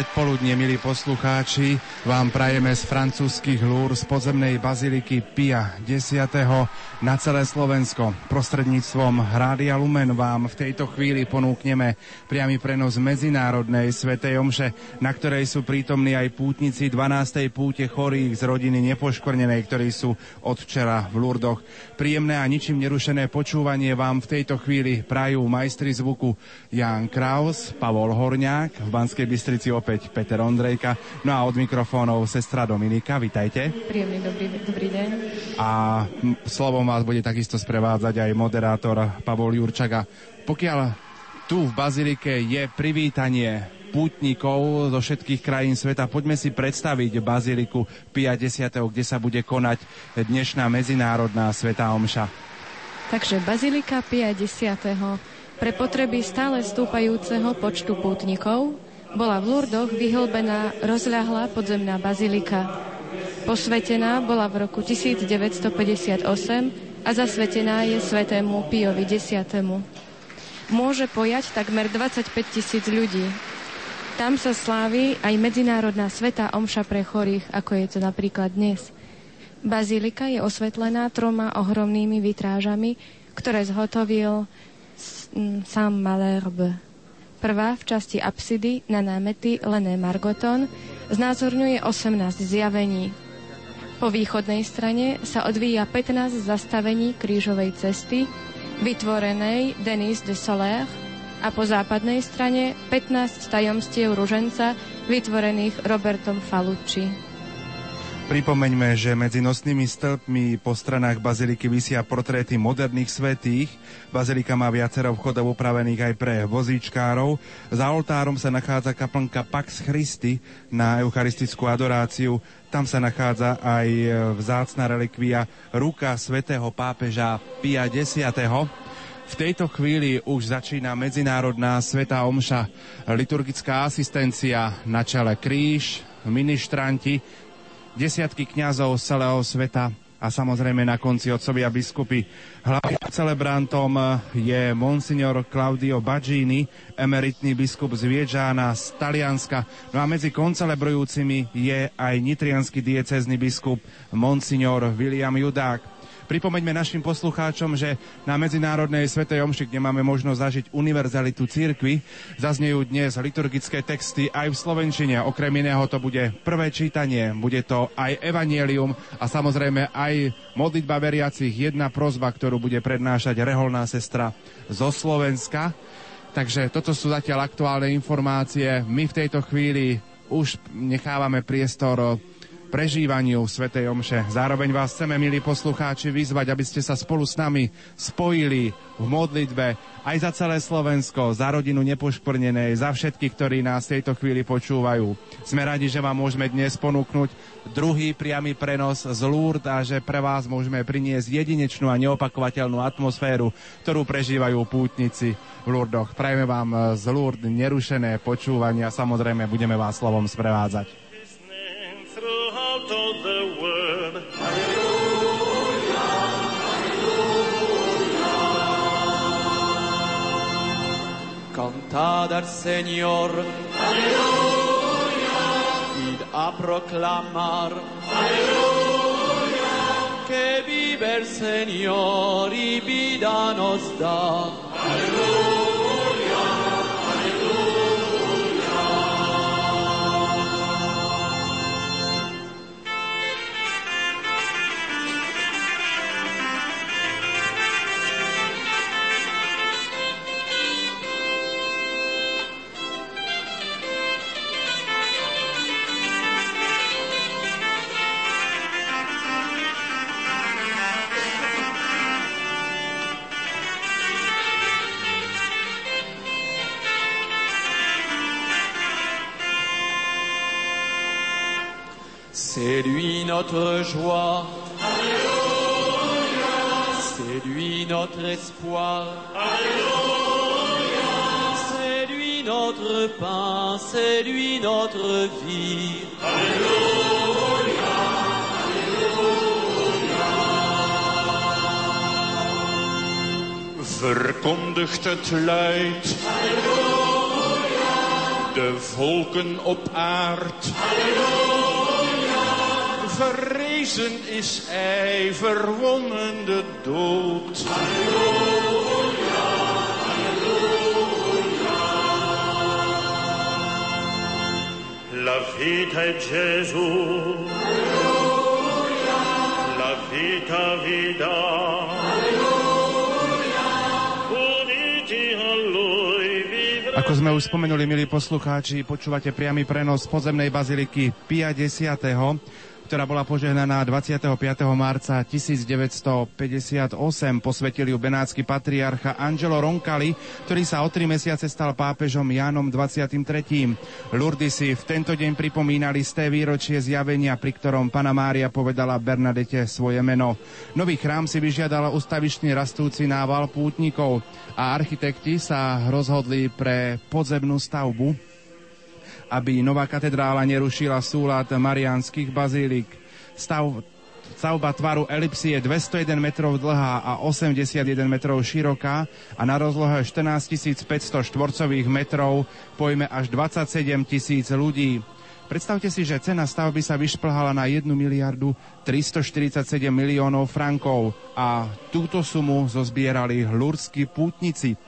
arrête predpoludne, milí poslucháči, vám prajeme z francúzskych lúr z podzemnej baziliky Pia 10. na celé Slovensko. Prostredníctvom Rádia Lumen vám v tejto chvíli ponúkneme priamy prenos medzinárodnej svetej omše, na ktorej sú prítomní aj pútnici 12. púte chorých z rodiny nepoškornenej, ktorí sú od včera v Lurdoch. Príjemné a ničím nerušené počúvanie vám v tejto chvíli prajú majstri zvuku Jan Kraus, Pavol Horňák, v Banskej Bystrici opäť Peter Ondrejka, no a od mikrofónov sestra Dominika, vitajte. Príjemný dobrý, dobrý deň. A slovom vás bude takisto sprevádzať aj moderátor Pavol Jurčaga. Pokiaľ tu v Bazilike je privítanie pútnikov zo všetkých krajín sveta. Poďme si predstaviť Baziliku 50. kde sa bude konať dnešná medzinárodná Sveta Omša. Takže Bazilika 50. pre potreby stále stúpajúceho počtu pútnikov bola v Lurdoch vyhlbená rozľahlá podzemná bazilika. Posvetená bola v roku 1958 a zasvetená je svetému Piovi X. Môže pojať takmer 25 tisíc ľudí. Tam sa slávi aj medzinárodná sveta omša pre chorých, ako je to napríklad dnes. Bazilika je osvetlená troma ohromnými vitrážami, ktoré zhotovil sám Malherbe. Prvá v časti apsidy na námety Lené Margoton znázorňuje 18 zjavení. Po východnej strane sa odvíja 15 zastavení krížovej cesty, vytvorenej Denis de Soler a po západnej strane 15 tajomstiev ruženca vytvorených Robertom Falucci. Pripomeňme, že medzi nosnými stĺpmi po stranách baziliky vysia portréty moderných svetých. Bazilika má viacero vchodov upravených aj pre vozíčkárov. Za oltárom sa nachádza kaplnka Pax Christi na eucharistickú adoráciu. Tam sa nachádza aj vzácna relikvia ruka svätého pápeža Pia X. V V tejto chvíli už začína medzinárodná sveta omša, liturgická asistencia na čele kríž, ministranti, desiatky kňazov z celého sveta a samozrejme na konci otcovia biskupy. Hlavným celebrantom je monsignor Claudio Baggini, emeritný biskup z Viedžána z Talianska. No a medzi koncelebrujúcimi je aj nitrianský diecezny biskup monsignor William Judák. Pripomeňme našim poslucháčom, že na Medzinárodnej Svetej Omši, kde máme možnosť zažiť univerzalitu církvy, zaznejú dnes liturgické texty aj v Slovenčine. Okrem iného to bude prvé čítanie, bude to aj evanielium a samozrejme aj modlitba veriacich, jedna prozba, ktorú bude prednášať reholná sestra zo Slovenska. Takže toto sú zatiaľ aktuálne informácie. My v tejto chvíli už nechávame priestor prežívaniu Svetej Omše. Zároveň vás chceme, milí poslucháči, vyzvať, aby ste sa spolu s nami spojili v modlitbe aj za celé Slovensko, za rodinu nepoškvrnenej, za všetkých, ktorí nás tejto chvíli počúvajú. Sme radi, že vám môžeme dnes ponúknuť druhý priamy prenos z Lourdes a že pre vás môžeme priniesť jedinečnú a neopakovateľnú atmosféru, ktorú prežívajú pútnici v Lourdoch. Prajeme vám z Lourdes nerušené počúvanie a samozrejme budeme vás slovom sprevádzať. Word. Cantad al Señor. Aleluya. Id a proclamar. Aleluya. Que vive el Señor y vida nos da. Aleluya. Notre joie. Alléluia. C'est lui notre espoir. Alléluia. C'est lui notre pain, c'est lui notre vie. Alléluia. Alléluia. Verkondigt het luid. De volken op aard. Verrezen is hij, verwonnen de dood. Halleluja, halleluja. La vita è Gesù. Halleluja. La vita a lui. Ako sme už spomenuli, milí poslucháči, počúvate priamy prenos podzemnej baziliky Pia 10 ktorá bola požehnaná 25. marca 1958. Posvetil ju benátsky patriarcha Angelo Roncalli, ktorý sa o tri mesiace stal pápežom Jánom 23. Lourdes si v tento deň pripomínali z té výročie zjavenia, pri ktorom Pana Mária povedala Bernadete svoje meno. Nový chrám si vyžiadal ustavične rastúci nával pútnikov a architekti sa rozhodli pre podzemnú stavbu aby nová katedrála nerušila súlad mariánskych bazílik. Stav, stavba tvaru elipsy je 201 metrov dlhá a 81 metrov široká a na rozlohe 14 500 štvorcových metrov pojme až 27 tisíc ľudí. Predstavte si, že cena stavby sa vyšplhala na 1 miliardu 347 miliónov frankov a túto sumu zozbierali hlurskí pútnici.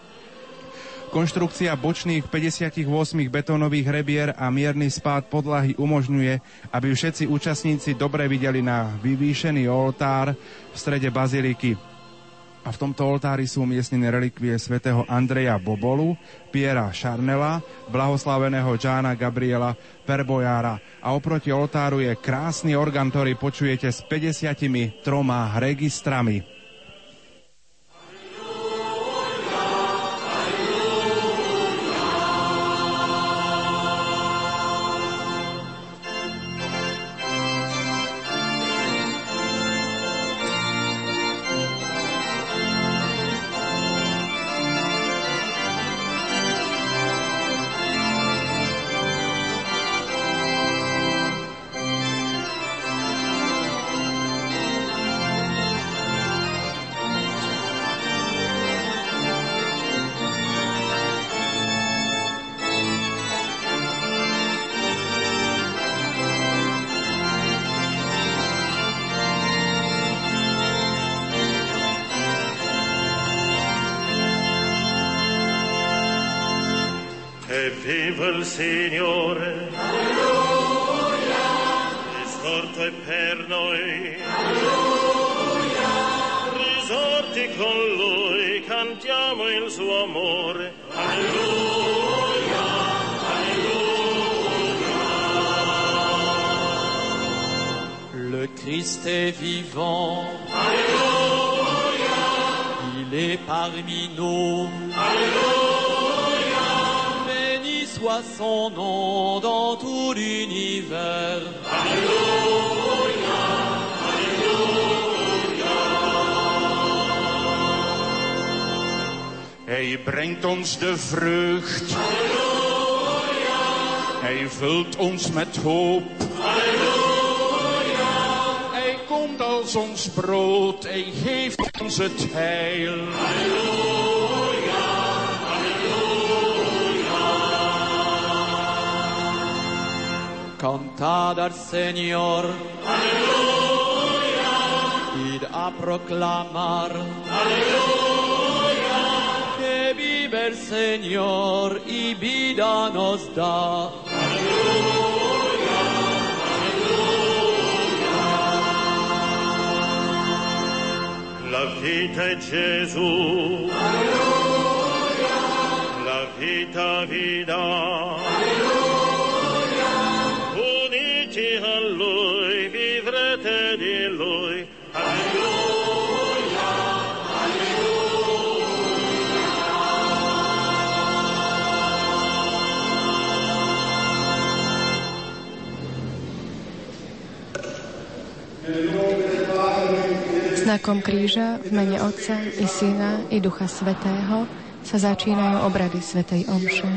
Konštrukcia bočných 58 betónových rebier a mierny spád podlahy umožňuje, aby všetci účastníci dobre videli na vyvýšený oltár v strede baziliky. A v tomto oltári sú umiestnené relikvie svätého Andreja Bobolu, Piera Šarnela, blahoslaveného Jána Gabriela Perbojára. A oproti oltáru je krásny orgán, ktorý počujete s 53 registrami. Geeft ons het heil. Halleluja. Cantad al Señor. Aleluya. Id a proclamar. Aleluya. Que vive el Señor y vida nos da. Vita è Gesù. Alleluia. La vita vi dà. Znakom kríža v mene Otca i Syna i Ducha Svetého sa začínajú obrady Svetej Omše.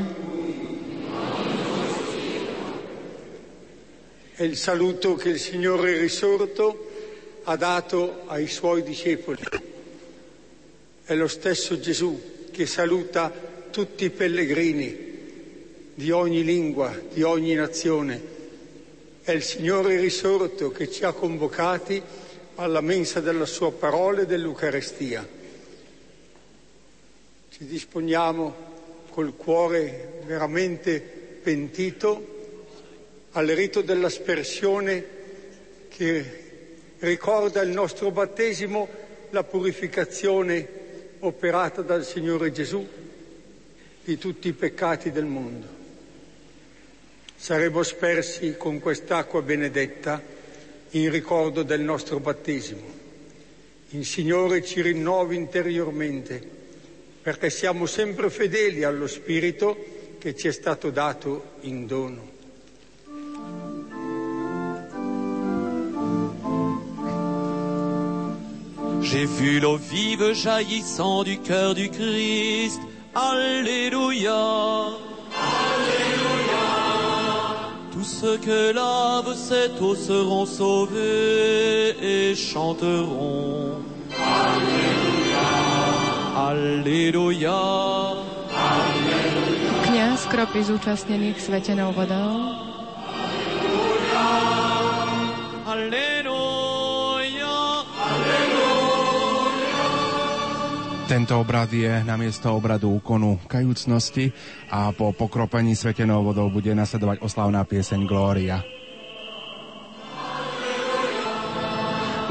È il saluto che il Signore risorto ha dato ai suoi discepoli. È lo stesso Gesù che saluta tutti i pellegrini di ogni lingua, di ogni nazione. È il Signore risorto che ci ha convocati alla mensa della sua parola e dell'Eucarestia. Ci disponiamo col cuore veramente pentito al rito dell'aspersione che ricorda il nostro battesimo, la purificazione operata dal Signore Gesù di tutti i peccati del mondo. Saremo spersi con quest'acqua benedetta in ricordo del nostro battesimo. Il Signore ci rinnovi interiormente perché siamo sempre fedeli allo Spirito che ci è stato dato in dono. J'ai vu l'eau vive jaillissant du cœur du Christ. Alléluia. Ceux que lave cette eau seront sauvés et chanteront. Alléluia. Alléluia. Kňaz kropí zúčastnených svetenou vodou. Tento obrad je namiesto obradu úkonu kajúcnosti a po pokropení svetenou vodou bude nasledovať oslavná pieseň Glória.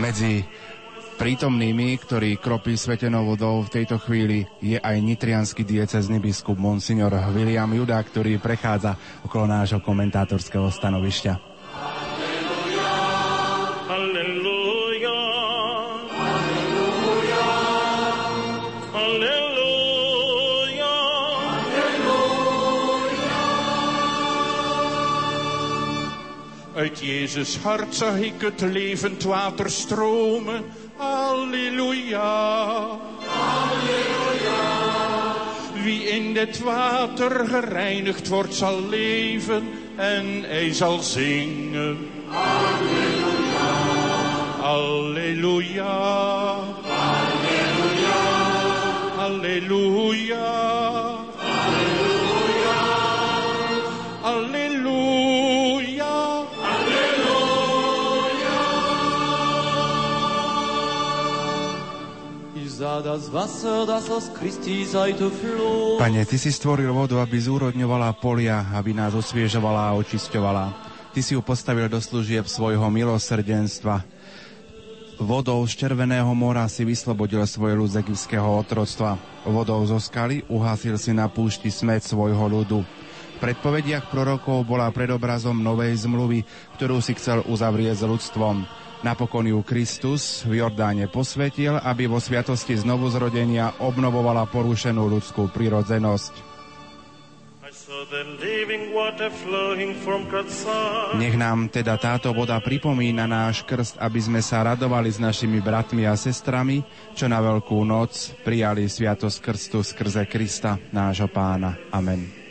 Medzi prítomnými, ktorí kropí svetenou vodou v tejto chvíli, je aj nitrianský diecezny biskup Monsignor William Juda, ktorý prechádza okolo nášho komentátorského stanovišťa. Uit Jezus hart zag ik het levend water stromen. Halleluja. Wie in dit water gereinigd wordt zal leven en hij zal zingen. Halleluja. Halleluja. Halleluja. Pane, Ty si stvoril vodu, aby zúrodňovala polia, aby nás osviežovala a očisťovala. Ty si ju postavil do služieb svojho milosrdenstva. Vodou z Červeného mora si vyslobodil svoj ľud z egyptského otroctva. Vodou zo skaly uhasil si na púšti smet svojho ľudu. V predpovediach prorokov bola predobrazom novej zmluvy, ktorú si chcel uzavrieť s ľudstvom. Napokon ju Kristus v Jordáne posvetil, aby vo sviatosti znovu zrodenia obnovovala porušenú ľudskú prirodzenosť. Nech nám teda táto voda pripomína náš krst, aby sme sa radovali s našimi bratmi a sestrami, čo na Veľkú noc prijali sviatosť krstu skrze Krista, nášho pána. Amen.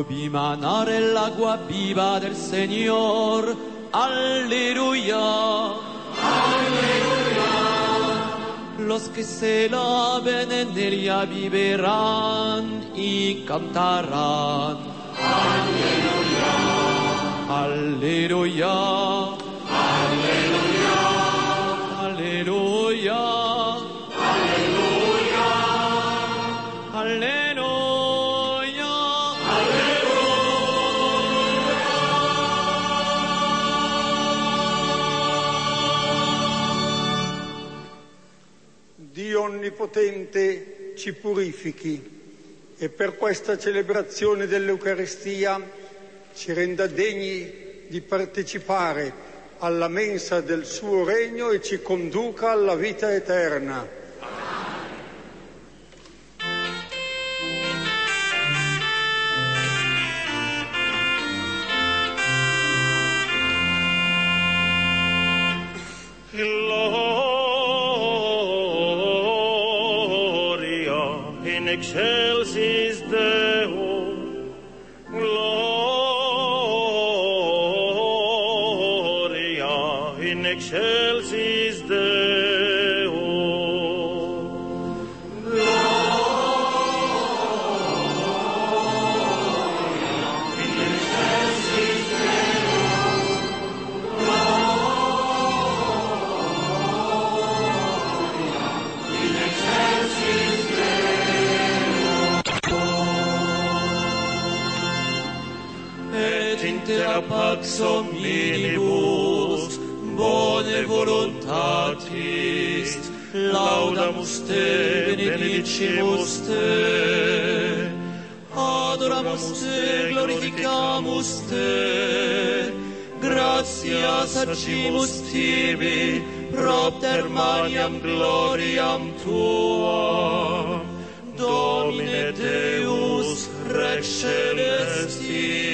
Io vi manare l'agua viva del Señor. Aleluya. Aleluya. Los que se laven en ella vivirán y cantarán. Aleluya. Aleluya. Dio Onnipotente ci purifichi e per questa celebrazione dell'Eucaristia ci renda degni di partecipare alla mensa del suo regno e ci conduca alla vita eterna. Gloria in te benedicimus te adoramus te glorificamus te gratias acimus tibi propter maniam gloriam tuam Domine Deus Rex Celestis,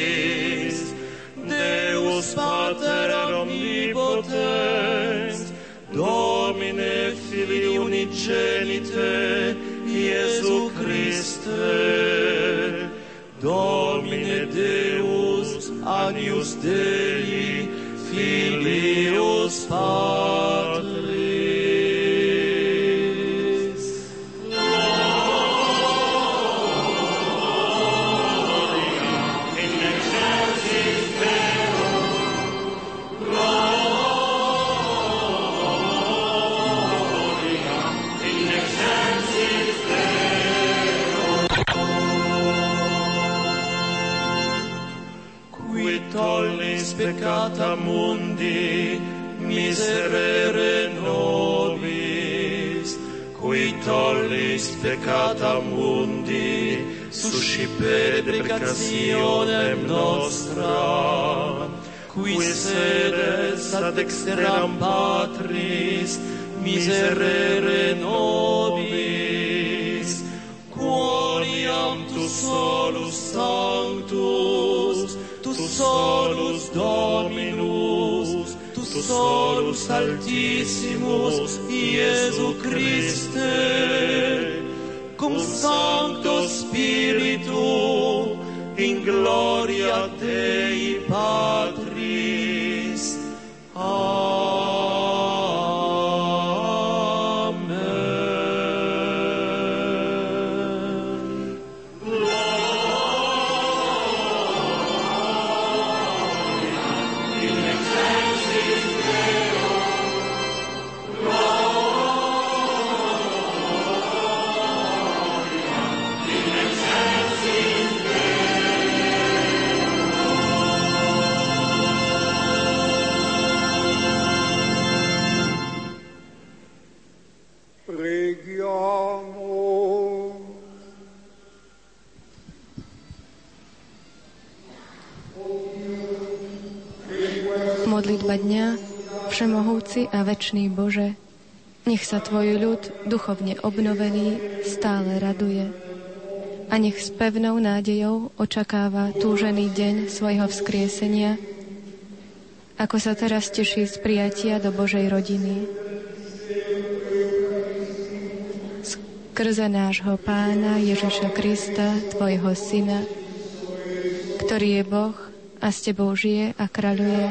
Filii Unigenite, Iesu Christe, Domine Deus Agnus Dei, Filius Patris. Peccata mundi, suscipere deprecationem nostra, qui sedes ad exteram patris, miserere nobis, quoniam tu solus sanctus, tu solus Dominus, tu solus Altissimus, Iesu Christe, song. Večný Bože, nech sa Tvoj ľud, duchovne obnovený, stále raduje. A nech s pevnou nádejou očakáva túžený deň svojho vzkriesenia, ako sa teraz teší z prijatia do Božej rodiny. Skrze nášho Pána Ježiša Krista, Tvojho Syna, ktorý je Boh a s Tebou žije a kráľuje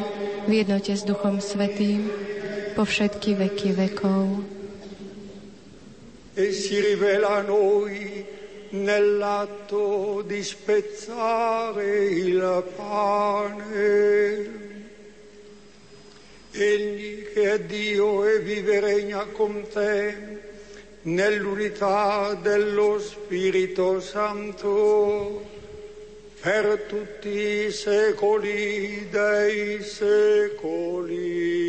v jednote s Duchom Svetým po všetky veky vekov. E si rivela noi nell'atto di spezzare il pane. Egli che è Dio e vive regna con te nell'unità dello Spirito Santo per tutti i secoli dei secoli.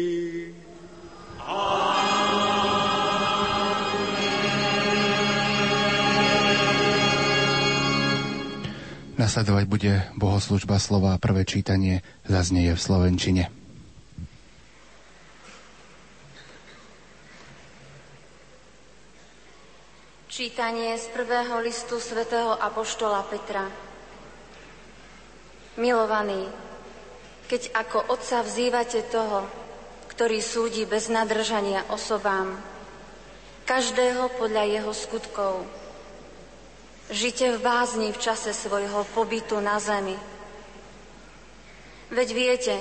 Nasledovať bude bohoslužba slova a prvé čítanie zaznieje v Slovenčine. Čítanie z prvého listu svätého Apoštola Petra. Milovaní, keď ako Otca vzývate toho, ktorý súdi bez nadržania osobám, každého podľa jeho skutkov, žite v bázni v čase svojho pobytu na zemi. Veď viete,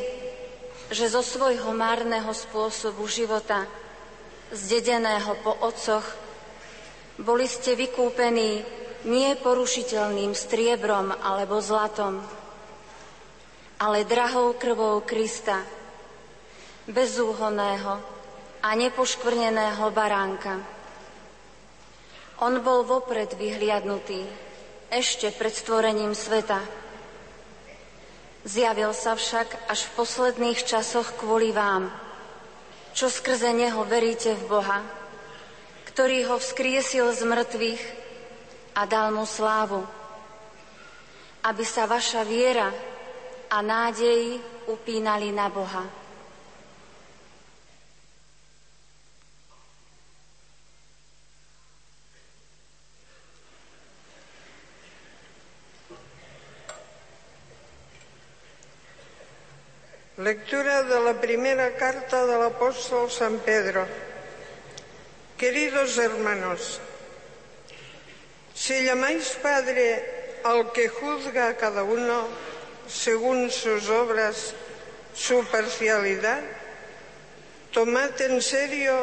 že zo svojho márneho spôsobu života, zdedeného po otcoch, boli ste vykúpení nie porušiteľným striebrom alebo zlatom, ale drahou krvou Krista, bezúhonného a nepoškvrneného baránka. On bol vopred vyhliadnutý, ešte pred stvorením sveta. Zjavil sa však až v posledných časoch kvôli vám, čo skrze Neho veríte v Boha, ktorý ho vzkriesil z mŕtvych a dal mu slávu, aby sa vaša viera a nádej upínali na Boha. Lectura de la primera carta del apóstol San Pedro. Queridos hermanos, si llamáis Padre al que juzga a cada uno, según sus obras, su parcialidad? Tomad en serio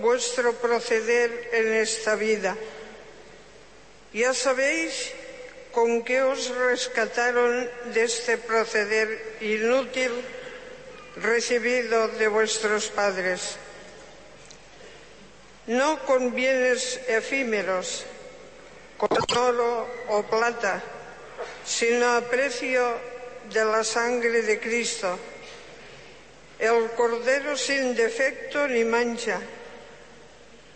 vuestro proceder en esta vida. Ya sabéis con qué os rescataron de este proceder inútil recibido de vuestros padres. No con bienes efímeros, con oro o plata, sino a precio de la sangre de Cristo, el Cordero sin defecto ni mancha,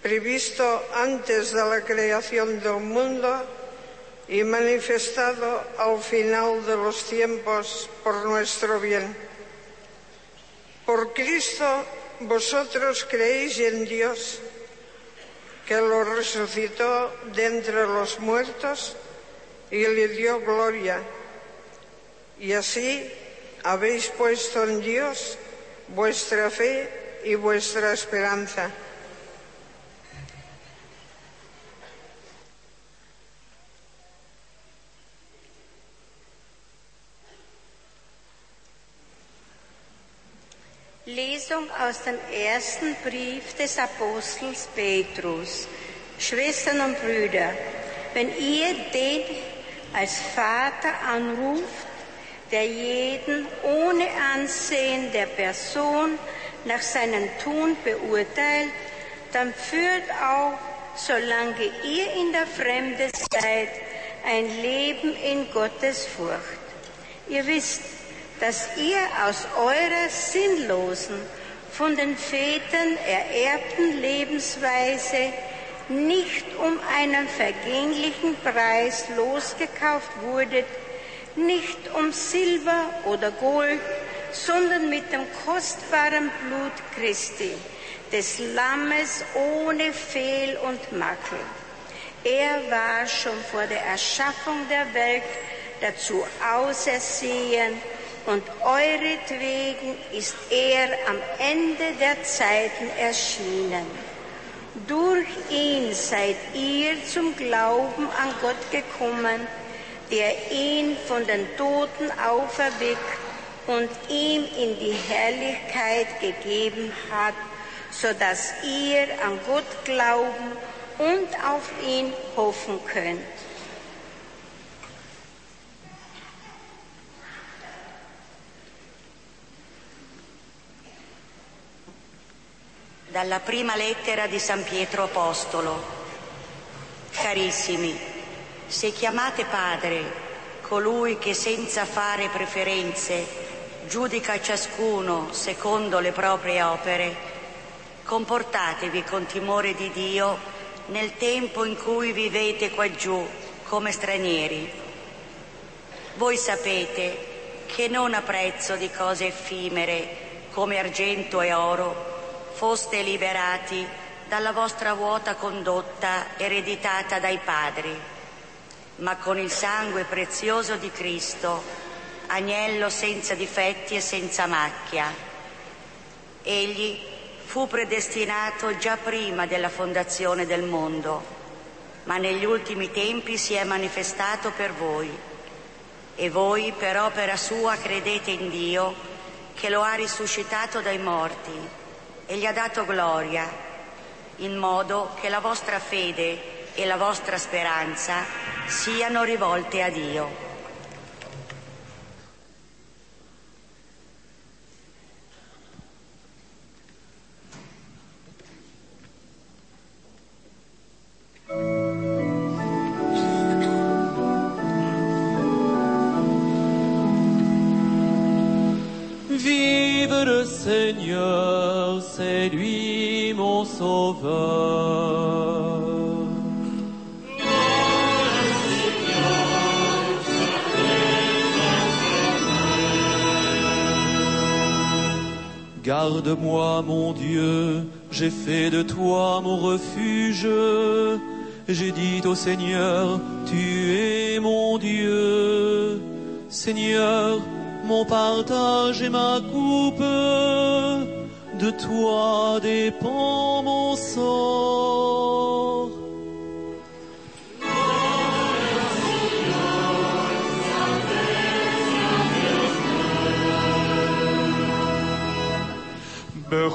previsto antes de la creación del mundo y manifestado al final de los tiempos por nuestro bien. Por Cristo vosotros creéis en Dios, que lo resucitó de entre los muertos y le dio gloria y así habéis puesto en Dios vuestra fe y vuestra esperanza. Aus dem ersten Brief des Apostels Petrus. Schwestern und Brüder, wenn ihr den als Vater anruft, der jeden ohne Ansehen der Person nach seinem Tun beurteilt, dann führt auch, solange ihr in der Fremde seid, ein Leben in Gottes Furcht. Ihr wisst, dass ihr aus eurer sinnlosen, von den Vätern ererbten Lebensweise nicht um einen vergänglichen Preis losgekauft wurdet, nicht um Silber oder Gold, sondern mit dem kostbaren Blut Christi, des Lammes ohne Fehl und Makel. Er war schon vor der Erschaffung der Welt dazu ausersehen und euretwegen ist er am Ende der Zeiten erschienen. Durch ihn seid ihr zum Glauben an Gott gekommen, der ihn von den Toten auferweckt und ihm in die Herrlichkeit gegeben hat, so dass ihr an Gott glauben und auf ihn hoffen könnt. Dalla prima lettera di San Pietro Apostolo. Carissimi, se chiamate Padre colui che senza fare preferenze giudica ciascuno secondo le proprie opere, comportatevi con timore di Dio nel tempo in cui vivete qua giù come stranieri. Voi sapete che non a prezzo di cose effimere come argento e oro foste liberati dalla vostra vuota condotta ereditata dai padri, ma con il sangue prezioso di Cristo, agnello senza difetti e senza macchia. Egli fu predestinato già prima della fondazione del mondo, ma negli ultimi tempi si è manifestato per voi. E voi per opera sua credete in Dio che lo ha risuscitato dai morti e gli ha dato gloria, in modo che la vostra fede e la vostra speranza siano rivolte a Dio. Seigneur, Garde-moi, mon Dieu, j'ai fait de toi mon refuge. J'ai dit au Seigneur, tu es mon Dieu. Seigneur, mon partage et ma coupe, de toi dépend mon sort.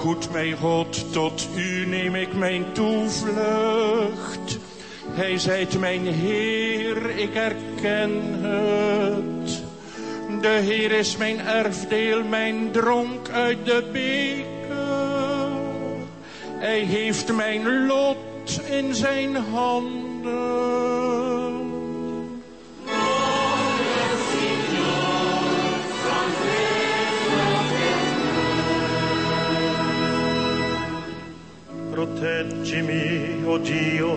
Begoed mij God, tot u neem ik mijn toevlucht. Hij zijt mijn Heer, ik erken het. De Heer is mijn erfdeel, mijn dronk uit de beker. Hij heeft mijn lot in zijn handen. Proteggimi, o Dio,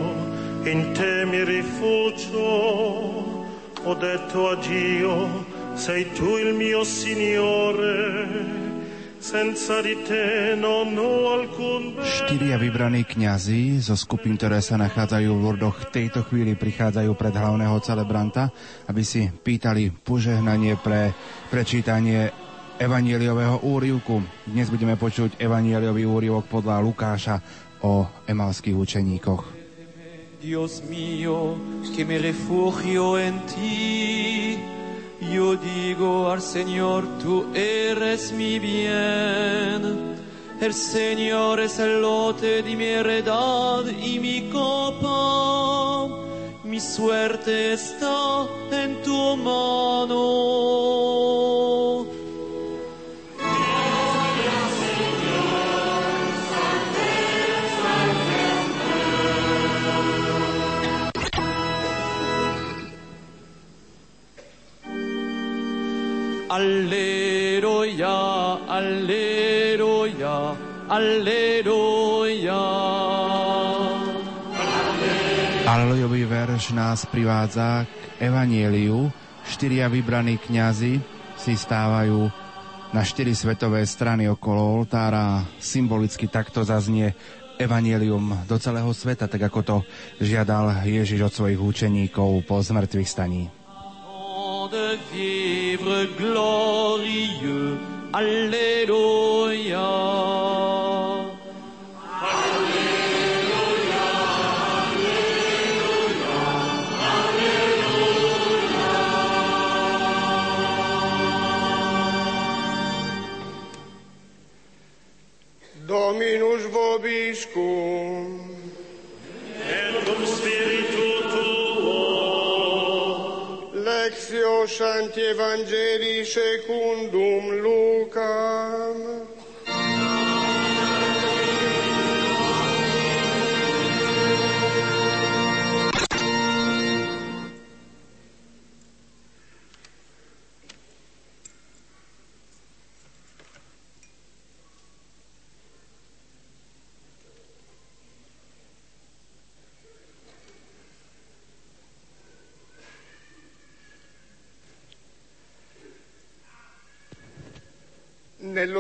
in te mi rifugio. Ho detto a Dio, sei tu il mio Signore. Senza di te non ho alcun. Štyria vybraní kňazi zo skupín, ktoré sa nachádzajú v Lurdoch, v tejto chvíli prichádzajú pred hlavného celebranta, aby si pýtali požehnanie pre prečítanie evanieliového úrivku. Dnes budeme počuť evanieliový úrivok podľa Lukáša Dios mío, que me refugio en ti. Yo digo al Señor, tú eres mi bien. El Señor es el lote de mi heredad y mi copa. Mi suerte está en tu mano. Alleluia, alleluia, alleluia. Alelujový verš nás privádza k evanieliu. Štyria vybraní kňazi si stávajú na štyri svetové strany okolo oltára. Symbolicky takto zaznie evanielium do celého sveta, tak ako to žiadal Ježiš od svojich učeníkov po zmrtvých staní. De vivre glorieux, Alléluia. Evangelii secundum Lucam.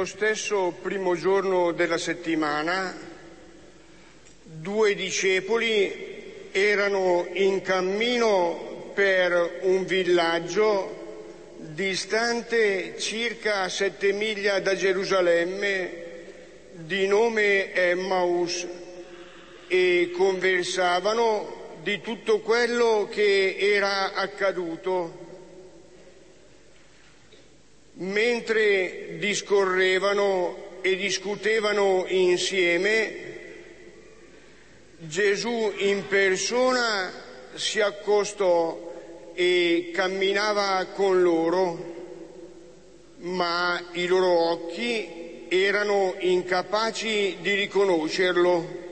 Stesso primo giorno della settimana, due discepoli erano in cammino per un villaggio distante circa sette miglia da Gerusalemme di nome Emmaus e conversavano di tutto quello che era accaduto. Mentre discorrevano e discutevano insieme, Gesù in persona si accostò e camminava con loro, ma i loro occhi erano incapaci di riconoscerlo.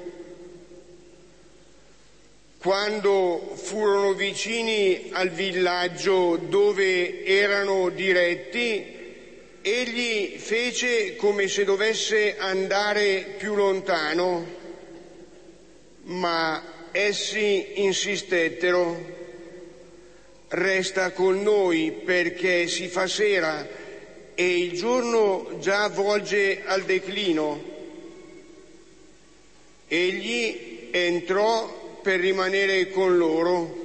Quando furono vicini al villaggio dove erano diretti, egli fece come se dovesse andare più lontano, ma essi insistettero, resta con noi perché si fa sera e il giorno già volge al declino. Egli entrò per rimanere con loro.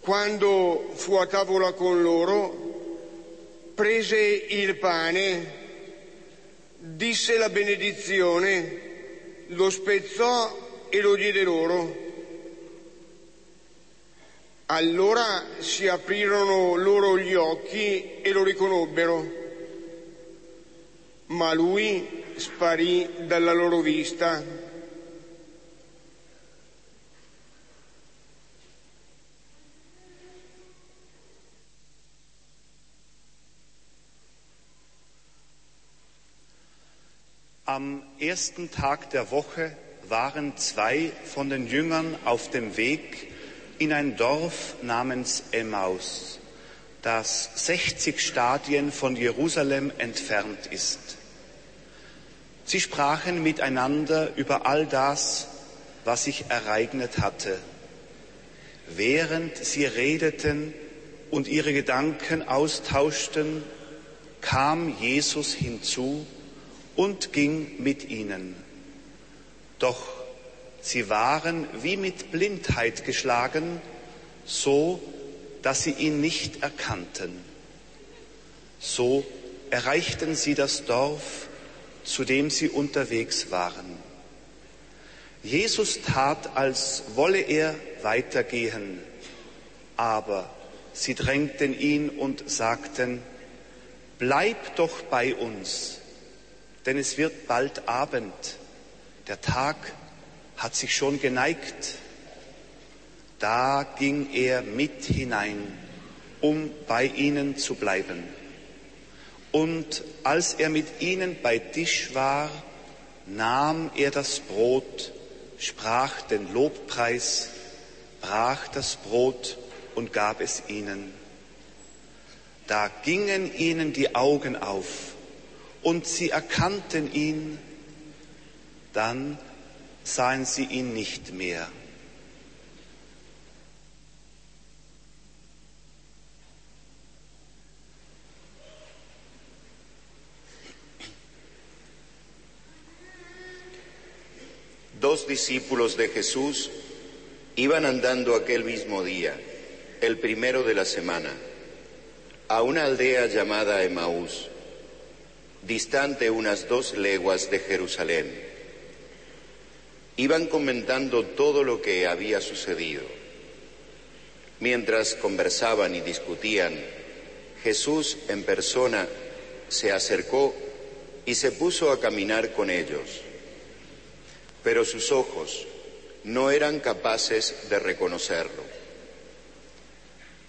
Quando fu a tavola con loro, prese il pane, disse la benedizione, lo spezzò e lo diede loro. Allora si aprirono loro gli occhi e lo riconobbero, ma lui sparì dalla loro vista. Am ersten Tag der Woche waren zwei von den Jüngern auf dem Weg in ein Dorf namens Emmaus, das 60 Stadien von Jerusalem entfernt ist. Sie sprachen miteinander über all das, was sich ereignet hatte. Während sie redeten und ihre Gedanken austauschten, kam Jesus hinzu und ging mit ihnen. Doch sie waren wie mit Blindheit geschlagen, so dass sie ihn nicht erkannten. So erreichten sie das Dorf, zu dem sie unterwegs waren. Jesus tat, als wolle er weitergehen, aber sie drängten ihn und sagten, Bleib doch bei uns, denn es wird bald Abend. Der Tag hat sich schon geneigt. Da ging er mit hinein, um bei ihnen zu bleiben. Und als er mit ihnen bei Tisch war, nahm er das Brot, sprach den Lobpreis, brach das Brot und gab es ihnen. Da gingen ihnen die Augen auf und sie erkannten ihn, dann sahen sie ihn nicht mehr. Dos discípulos de Jesús iban andando aquel mismo día, el primero de la semana, a una aldea llamada Emaús distante unas dos leguas de Jerusalén. Iban comentando todo lo que había sucedido. Mientras conversaban y discutían, Jesús en persona se acercó y se puso a caminar con ellos. Pero sus ojos no eran capaces de reconocerlo.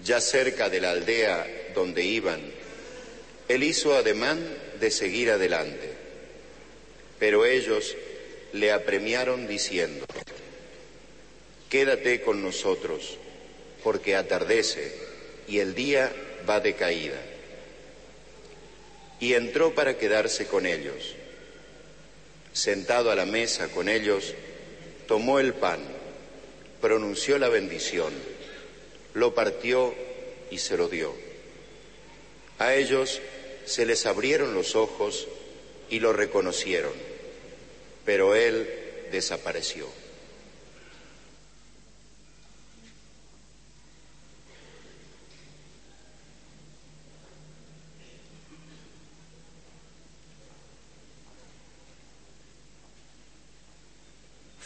Ya cerca de la aldea donde iban, él hizo ademán de seguir adelante, pero ellos le apremiaron diciendo, quédate con nosotros, porque atardece y el día va de caída. Y entró para quedarse con ellos. Sentado a la mesa con ellos, tomó el pan, pronunció la bendición, lo partió y se lo dio. A ellos se les abrieron los ojos y lo reconocieron, pero él desapareció.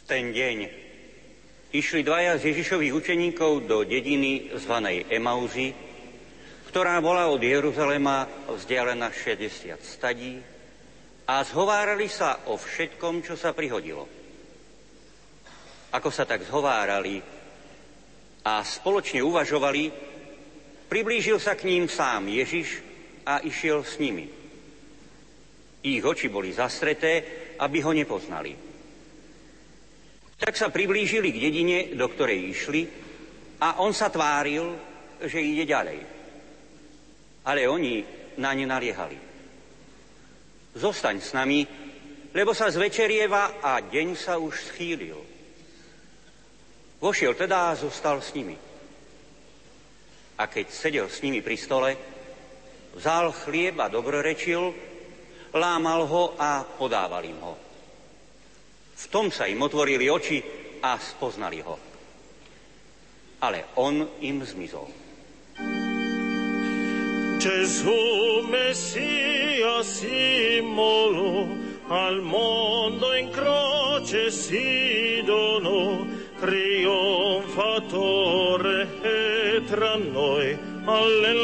Ten deň išli dvaja z Ježišových učeníkov do dediny zvanej Emauzy, ktorá bola od Jeruzalema vzdialená 60 stadí a zhovárali sa o všetkom, čo sa prihodilo. Ako sa tak zhovárali a spoločne uvažovali, priblížil sa k ním sám Ježiš a išiel s nimi. Ich oči boli zastreté, aby ho nepoznali. Tak sa priblížili k dedine, do ktorej išli a on sa tváril, že ide ďalej ale oni na ne naliehali. Zostaň s nami, lebo sa zvečerieva a deň sa už schýlil. Vošiel teda a zostal s nimi. A keď sedel s nimi pri stole, vzal chlieb a dobrorečil, lámal ho a podával im ho. V tom sa im otvorili oči a spoznali ho. Ale on im zmizol. Gesù Messia simbolo al mondo in croce si donò, trionfatore e tra noi. Alleluia.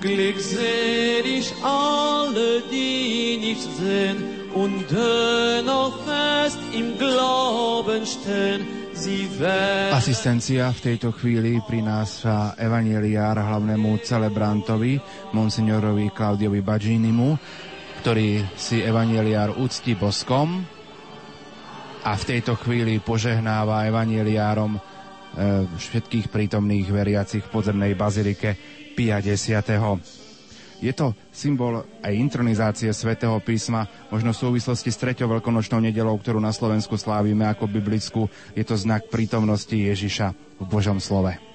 Glückselig Asistencia v tejto chvíli prináša evaneliár hlavnému celebrantovi, monsignorovi Claudiovi Baginimu, ktorý si evaneliár úcti boskom a v tejto chvíli požehnáva evaneliárom e, všetkých prítomných veriacich v podzemnej bazilike Pia X. Je to symbol aj intronizácie svätého písma, možno v súvislosti s treťou veľkonočnou nedelou, ktorú na Slovensku slávime ako biblickú. Je to znak prítomnosti Ježiša v Božom slove.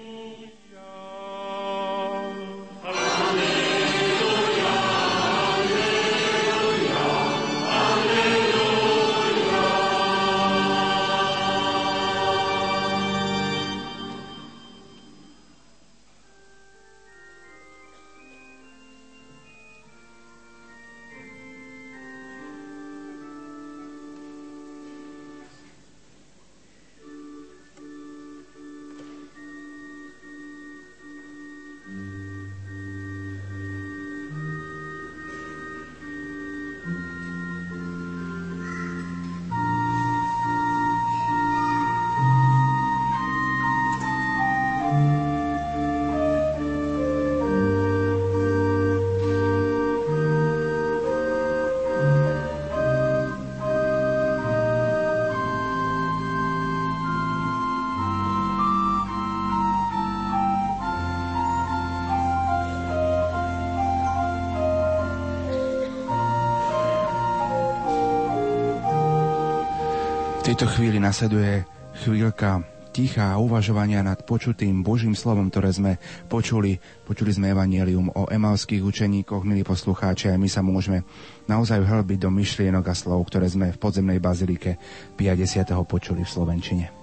Tejto chvíli nasleduje chvíľka ticha a uvažovania nad počutým Božím slovom, ktoré sme počuli. Počuli sme evanielium o emalských učeníkoch, milí poslucháči, a my sa môžeme naozaj vhlbiť do myšlienok a slov, ktoré sme v podzemnej bazilike 50. počuli v Slovenčine.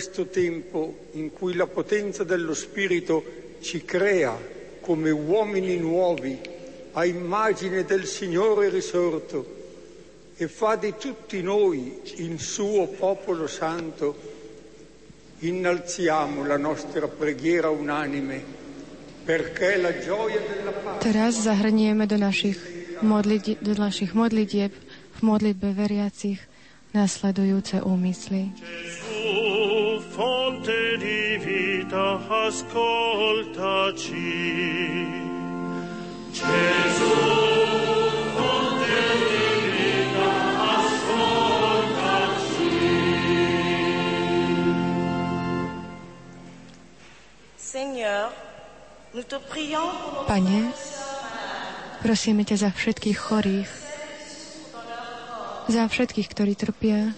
Questo tempo in cui la potenza dello Spirito ci crea come uomini nuovi a immagine del Signore risorto e fa di tutti noi il suo popolo santo, innalziamo la nostra preghiera unanime perché la gioia della pace Teraz zahrnieme do našich, modliti- do našich modlitieb v modlitbe veriacich nasledujúce úmysly. Gesù, fonte di vita, ascoltaci. Gesù, fonte di vita, ascoltaci. Seigneur, nous te prions pour Pane, prosíme ťa za všetkých chorých, za všetkých, ktorí trpia,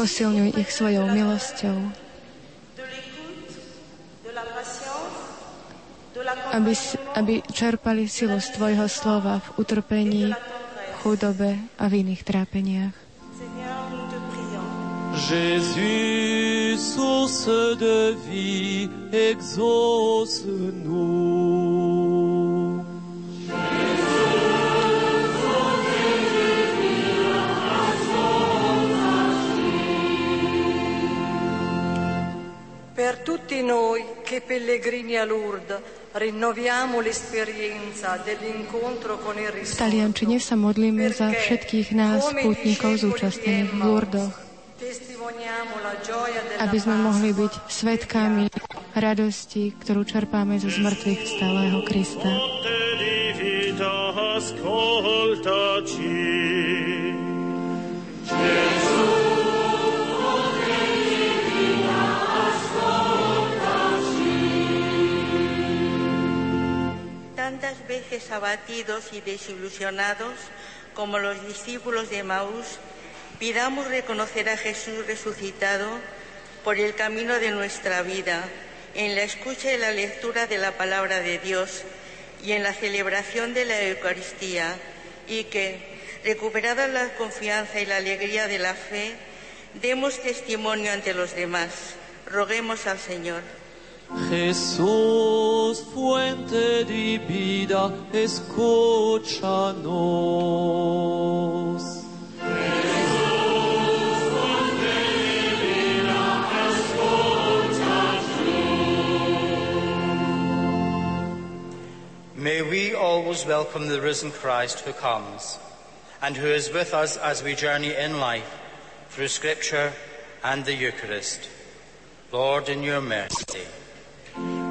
posilňuj ich svojou milosťou, aby, aby čerpali silu z Tvojho slova v utrpení, v chudobe a v iných trápeniach. Jésus, source de vie, exauce-nous. Per tutti noi che pellegrini a Lourdes rinnoviamo l'esperienza dell'incontro con il V risorto. Taliančine sa modlíme za všetkých nás, pútnikov zúčastnených v della aby sme mohli byť svetkami radosti, ktorú čerpáme zo zmrtvých stáleho Krista. Ascoltaci. Gesù, Tantas veces abatidos y desilusionados como los discípulos de Maús, pidamos reconocer a Jesús resucitado por el camino de nuestra vida, en la escucha y la lectura de la palabra de Dios y en la celebración de la Eucaristía, y que, recuperada la confianza y la alegría de la fe, demos testimonio ante los demás. Roguemos al Señor. Jesús, fuente de vida, escúchanos. May we always welcome the risen Christ who comes and who is with us as we journey in life through Scripture and the Eucharist. Lord, in your mercy.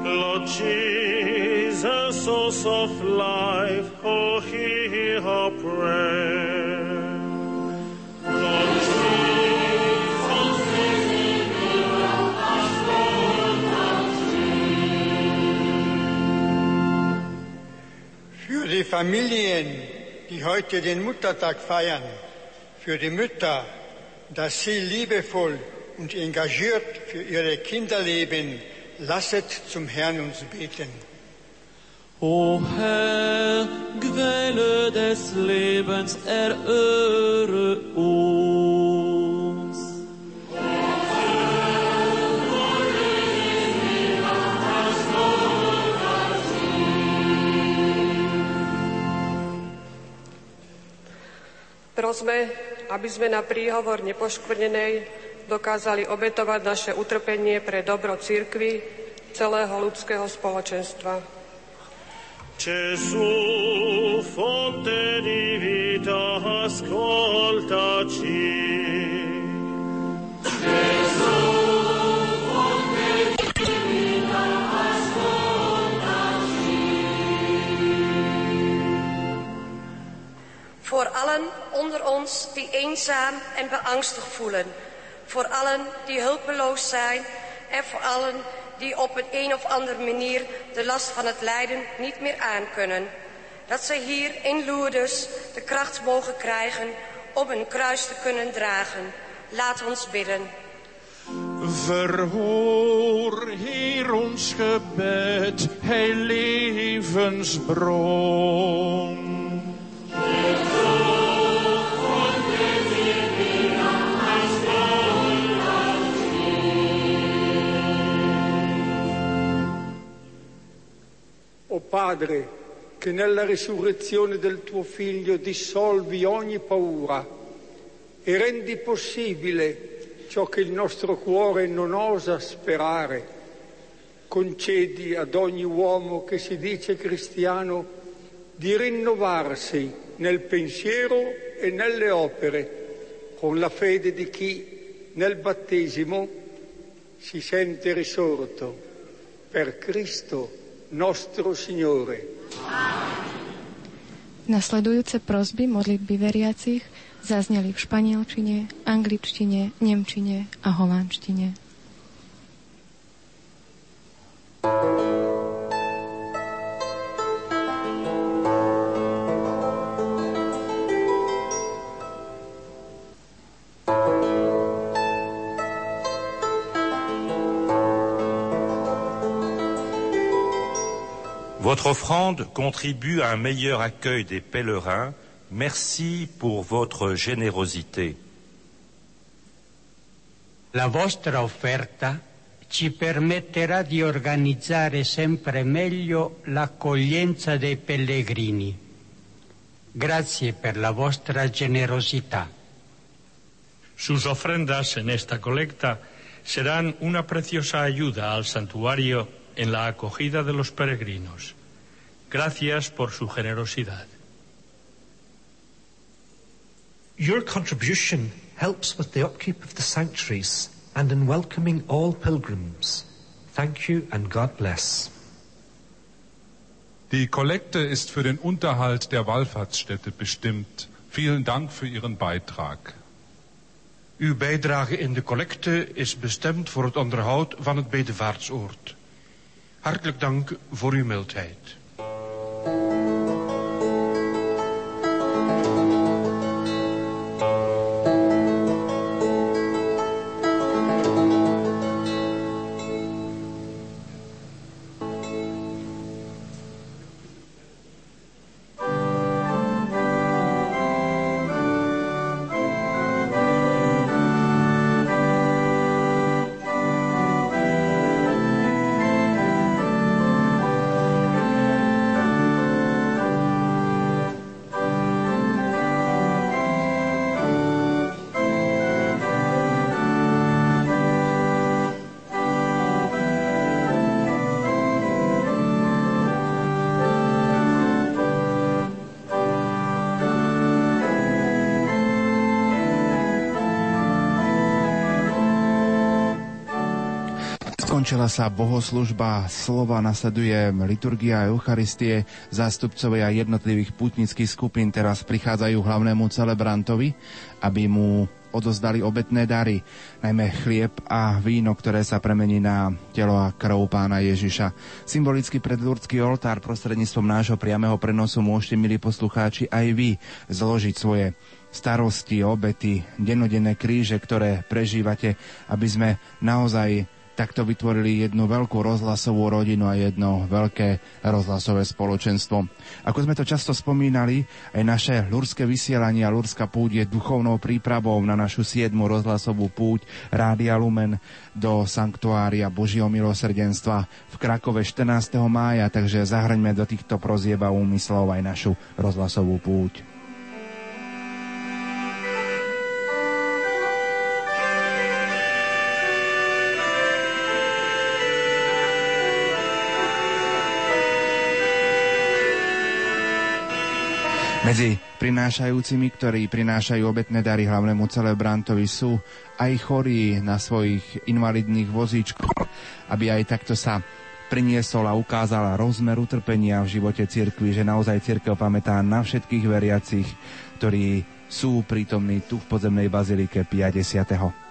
Lord Jesus, source of life, oh, hear our prayer. Für die Familien, die heute den Muttertag feiern, für die Mütter, dass sie liebevoll und engagiert für ihre Kinder leben, Lasset zum Herrn uns beten. O Herr, Quelle des Lebens, erhöre uns. Prosme, aby sme na príhovor nepoškvrnenej dokázali obetovať naše utrpenie pre dobro církvy celého ľudského spoločenstva. Gesù, fonte di vita, ascoltaci. Gesù, fonte di vita, ascoltaci. Voor allen onder ons die eenzaam en beangstigd voelen. Voor allen die hulpeloos zijn en voor allen die op een een of andere manier de last van het lijden niet meer aankunnen. Dat zij hier in Lourdes de kracht mogen krijgen om hun kruis te kunnen dragen. Laat ons bidden. Verhoor, Heer, ons gebed, Hij levensbron. O Padre, che nella risurrezione del tuo Figlio dissolvi ogni paura e rendi possibile ciò che il nostro cuore non osa sperare. Concedi ad ogni uomo che si dice cristiano di rinnovarsi nel pensiero e nelle opere con la fede di chi nel battesimo si sente risorto per Cristo nostro Signore. Nasledujúce prosby modlitby veriacich zazneli v španielčine, angličtine, nemčine a holandštine. Votre offrande contribue à un meilleur accueil des pèlerins. Merci pour votre générosité. La vostra offerta ci permetterà di organizzare sempre meglio l'accoglienza dei pellegrini. Grazie per la vostra generosità. Sus ofrendas en esta colecta serán una preciosa ayuda al santuario en la acogida de los peregrinos. Gracias por su generosidad. Your contribution helps with the upkeep of the sanctuaries and in welcoming all pilgrims. Thank you and God bless. Die Kollekte ist für den Unterhalt der Wallfahrtsstätte bestimmt. Vielen Dank für Ihren Beitrag. Uw bijdrage in de collecte is bestemd voor het onderhoud van het bedevaartsoord. Hartelijk dank voor uw mildheid. Skončila sa bohoslužba, slova nasleduje liturgia Eucharistie, zástupcovia jednotlivých putnických skupín teraz prichádzajú hlavnému celebrantovi, aby mu odozdali obetné dary, najmä chlieb a víno, ktoré sa premení na telo a krv pána Ježiša. Symbolicky pred Lurdský oltár prostredníctvom nášho priameho prenosu môžete, milí poslucháči, aj vy zložiť svoje starosti, obety, denodenné kríže, ktoré prežívate, aby sme naozaj takto vytvorili jednu veľkú rozhlasovú rodinu a jedno veľké rozhlasové spoločenstvo. Ako sme to často spomínali, aj naše lurské vysielanie a lurská púť je duchovnou prípravou na našu siedmu rozhlasovú púť Rádia Lumen do Sanktuária Božieho milosrdenstva v Krakove 14. mája, takže zahraňme do týchto prozieb a úmyslov aj našu rozhlasovú púť. Medzi prinášajúcimi, ktorí prinášajú obetné dary hlavnému celebrantovi sú aj chorí na svojich invalidných vozíčkoch, aby aj takto sa priniesol a ukázala rozmer utrpenia v živote cirkvi, že naozaj cirkev pamätá na všetkých veriacich, ktorí sú prítomní tu v podzemnej bazilike 50.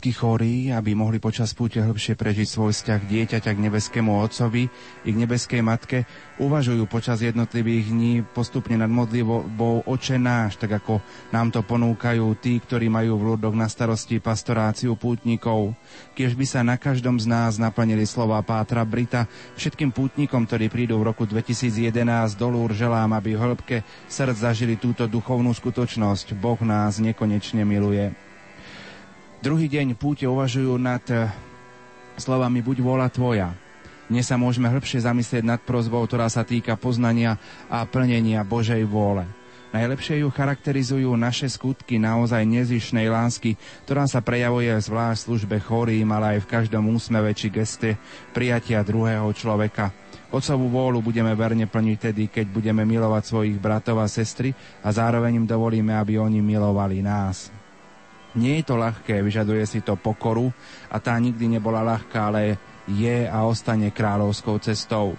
Slovenskí chorí, aby mohli počas púte hĺbšie prežiť svoj vzťah dieťaťa k nebeskému Otcovi i k nebeskej Matke, uvažujú počas jednotlivých dní postupne nad modlivou Oče náš, tak ako nám to ponúkajú tí, ktorí majú v ľudoch na starosti pastoráciu pútnikov. Kiež by sa na každom z nás naplnili slova Pátra Brita, všetkým pútnikom, ktorí prídu v roku 2011 do Lúr, želám, aby v hĺbke srdc zažili túto duchovnú skutočnosť. Boh nás nekonečne miluje. Druhý deň púte uvažujú nad eh, slovami Buď vola Tvoja. Dnes sa môžeme hĺbšie zamyslieť nad prozbou, ktorá sa týka poznania a plnenia Božej vôle. Najlepšie ju charakterizujú naše skutky naozaj nezišnej lásky, ktorá sa prejavuje v zvlášť službe chorým, ale aj v každom úsmeve či geste prijatia druhého človeka. Otcovú vôľu budeme verne plniť tedy, keď budeme milovať svojich bratov a sestry a zároveň im dovolíme, aby oni milovali nás. Nie je to ľahké, vyžaduje si to pokoru a tá nikdy nebola ľahká, ale je a ostane kráľovskou cestou.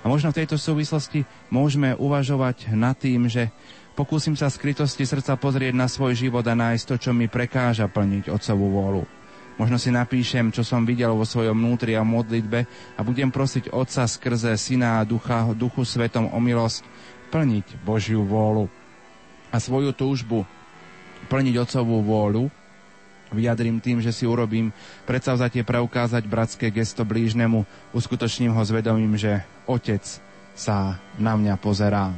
A možno v tejto súvislosti môžeme uvažovať nad tým, že pokúsim sa skrytosti srdca pozrieť na svoj život a nájsť to, čo mi prekáža plniť Otcovú vôľu. Možno si napíšem, čo som videl vo svojom vnútri a modlitbe a budem prosiť Otca skrze Syna a Ducha, Duchu Svetom o milosť plniť Božiu vôľu a svoju túžbu plniť Otcovú vôľu, vyjadrím tým, že si urobím predsavzatie preukázať bratské gesto blížnemu, uskutočním ho zvedomím, že Otec sa na mňa pozerá.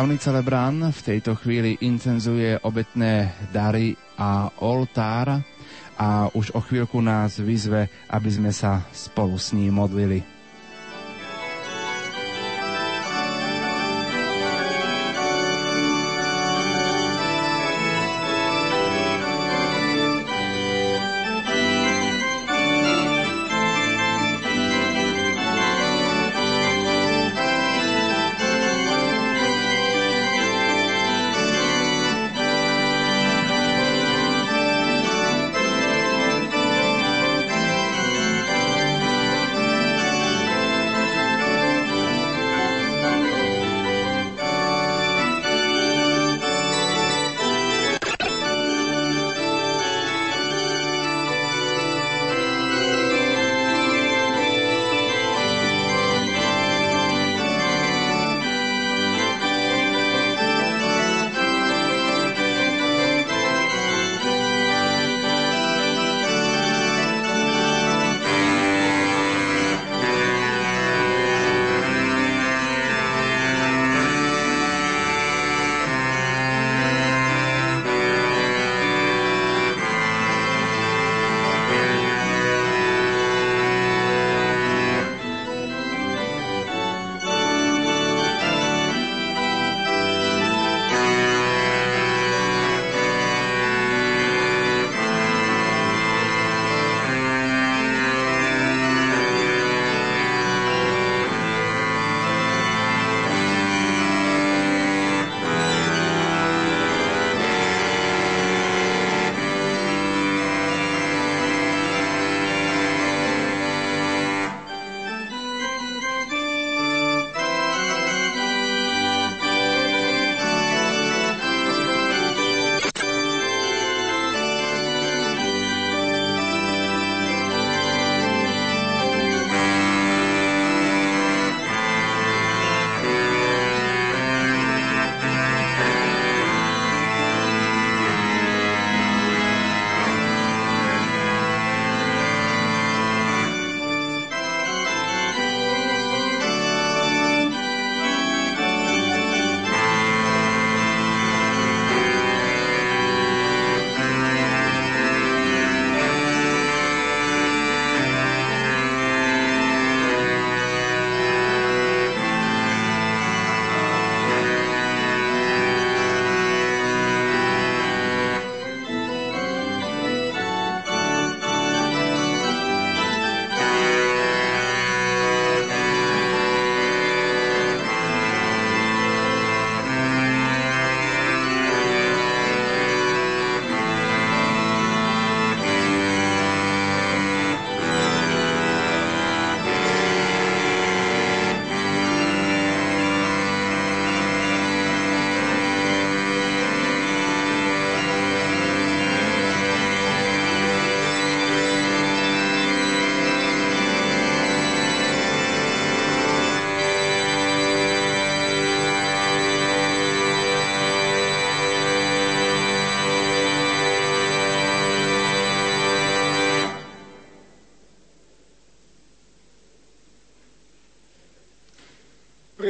Slávny celebrán v tejto chvíli incenzuje obetné dary a oltár a už o chvíľku nás vyzve, aby sme sa spolu s ním modlili.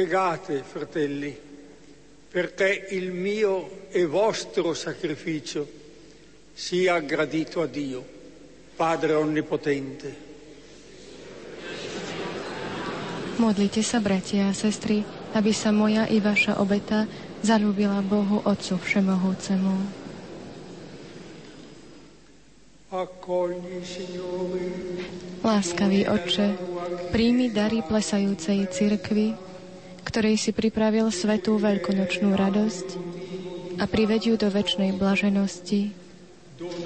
Pregate, fratelli, perché il mio e vostro sacrificio sia gradito a Dio, Padre Onnipotente. Modlite sa, bratia a sestry, aby sa moja i vaša obeta zalúbila Bohu Otcu Všemohúcemu. Láskavý Otče, príjmi dary plesajúcej cirkvi, ktorej si pripravil svetú veľkonočnú radosť a privedú do väčšnej blaženosti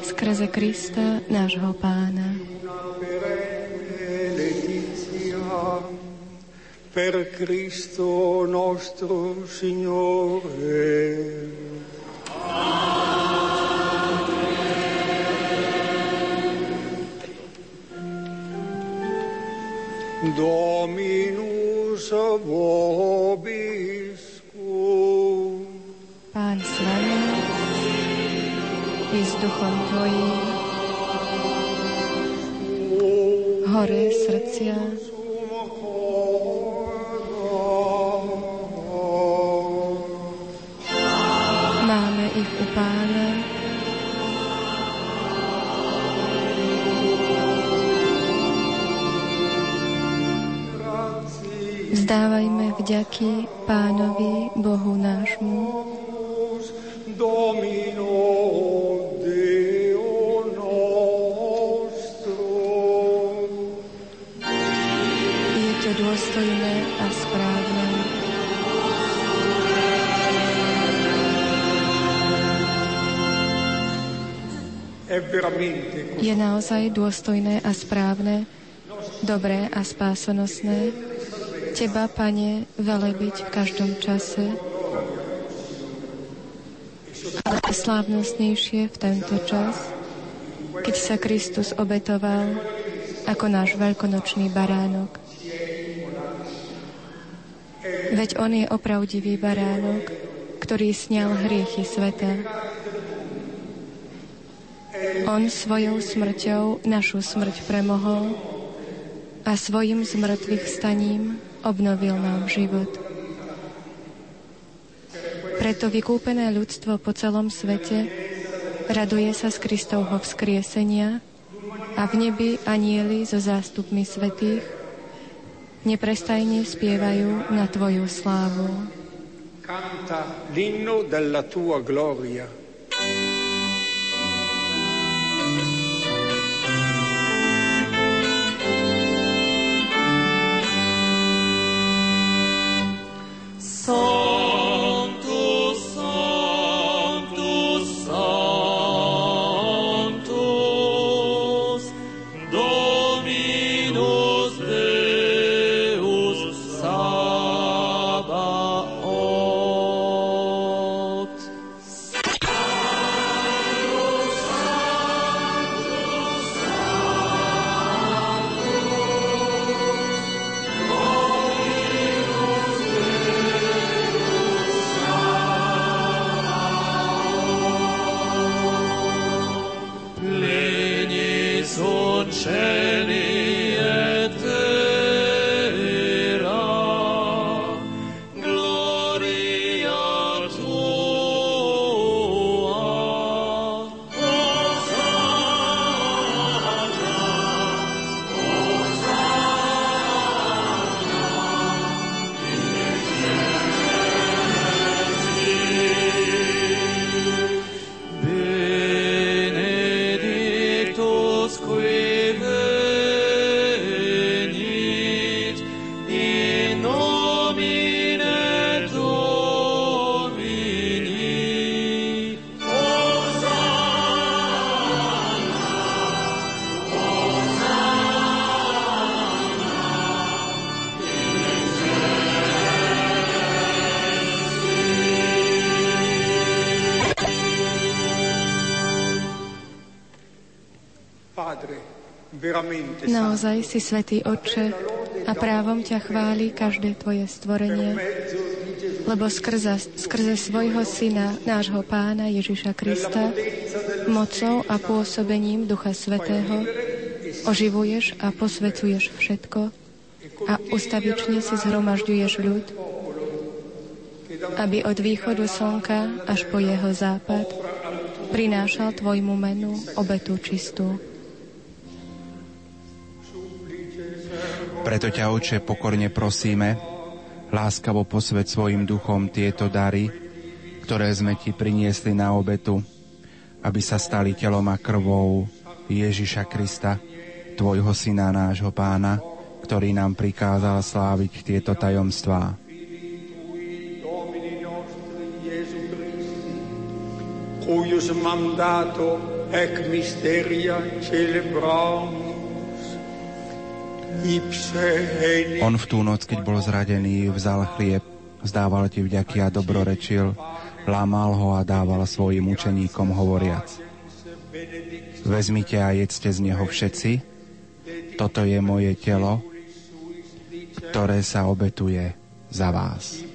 skrze Krista, nášho pána. Per Cristo nostro Signore. Dominus vobiscum. Pán s vami i s duchom tvojím. Hore srdcia vďaky Pánovi Bohu nášmu. Domino Deo nostro. Je to dôstojné a správne. Je naozaj dôstojné a správne, dobré a spásonosné Teba, Pane, velebiť v každom čase, ale slávnostnejšie v tento čas, keď sa Kristus obetoval ako náš veľkonočný baránok. Veď On je opravdivý baránok, ktorý snial hriechy sveta. On svojou smrťou našu smrť premohol a svojim zmrtvých staním obnovil nám život. Preto vykúpené ľudstvo po celom svete raduje sa z Kristovho vzkriesenia a v nebi anieli so zástupmi svetých neprestajne spievajú na Tvoju slávu. Canta l'inno della tua gloria. Naozaj si svätý Otče a právom ťa chváli každé Tvoje stvorenie, lebo skrze, skrze svojho Syna, nášho Pána Ježiša Krista, mocou a pôsobením Ducha Svetého oživuješ a posvecuješ všetko a ustavične si zhromažďuješ ľud, aby od východu slnka až po jeho západ prinášal Tvojmu menu obetu čistú. Preto ťa, Oče, pokorne prosíme, láskavo posved svojim duchom tieto dary, ktoré sme Ti priniesli na obetu, aby sa stali telom a krvou Ježiša Krista, Tvojho Syna, nášho Pána, ktorý nám prikázal sláviť tieto tajomstvá. cuius mandato ec mysteria enim On v tú noc, keď bol zradený, vzal chlieb, vzdával ti vďaky a dobrorečil, lámal ho a dával svojim učeníkom hovoriac. Vezmite a jedzte z neho všetci, toto je moje telo, ktoré sa obetuje za vás.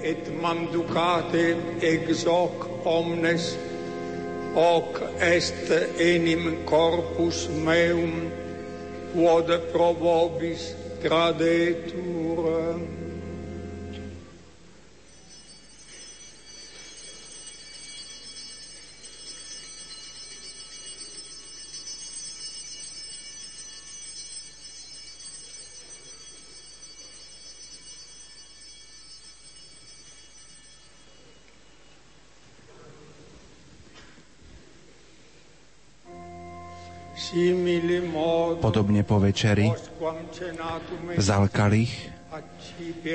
Et manducate ex hoc omnes hoc est enim corpus meum quod pro vobis tradetur Podobne po večeri vzal kalich,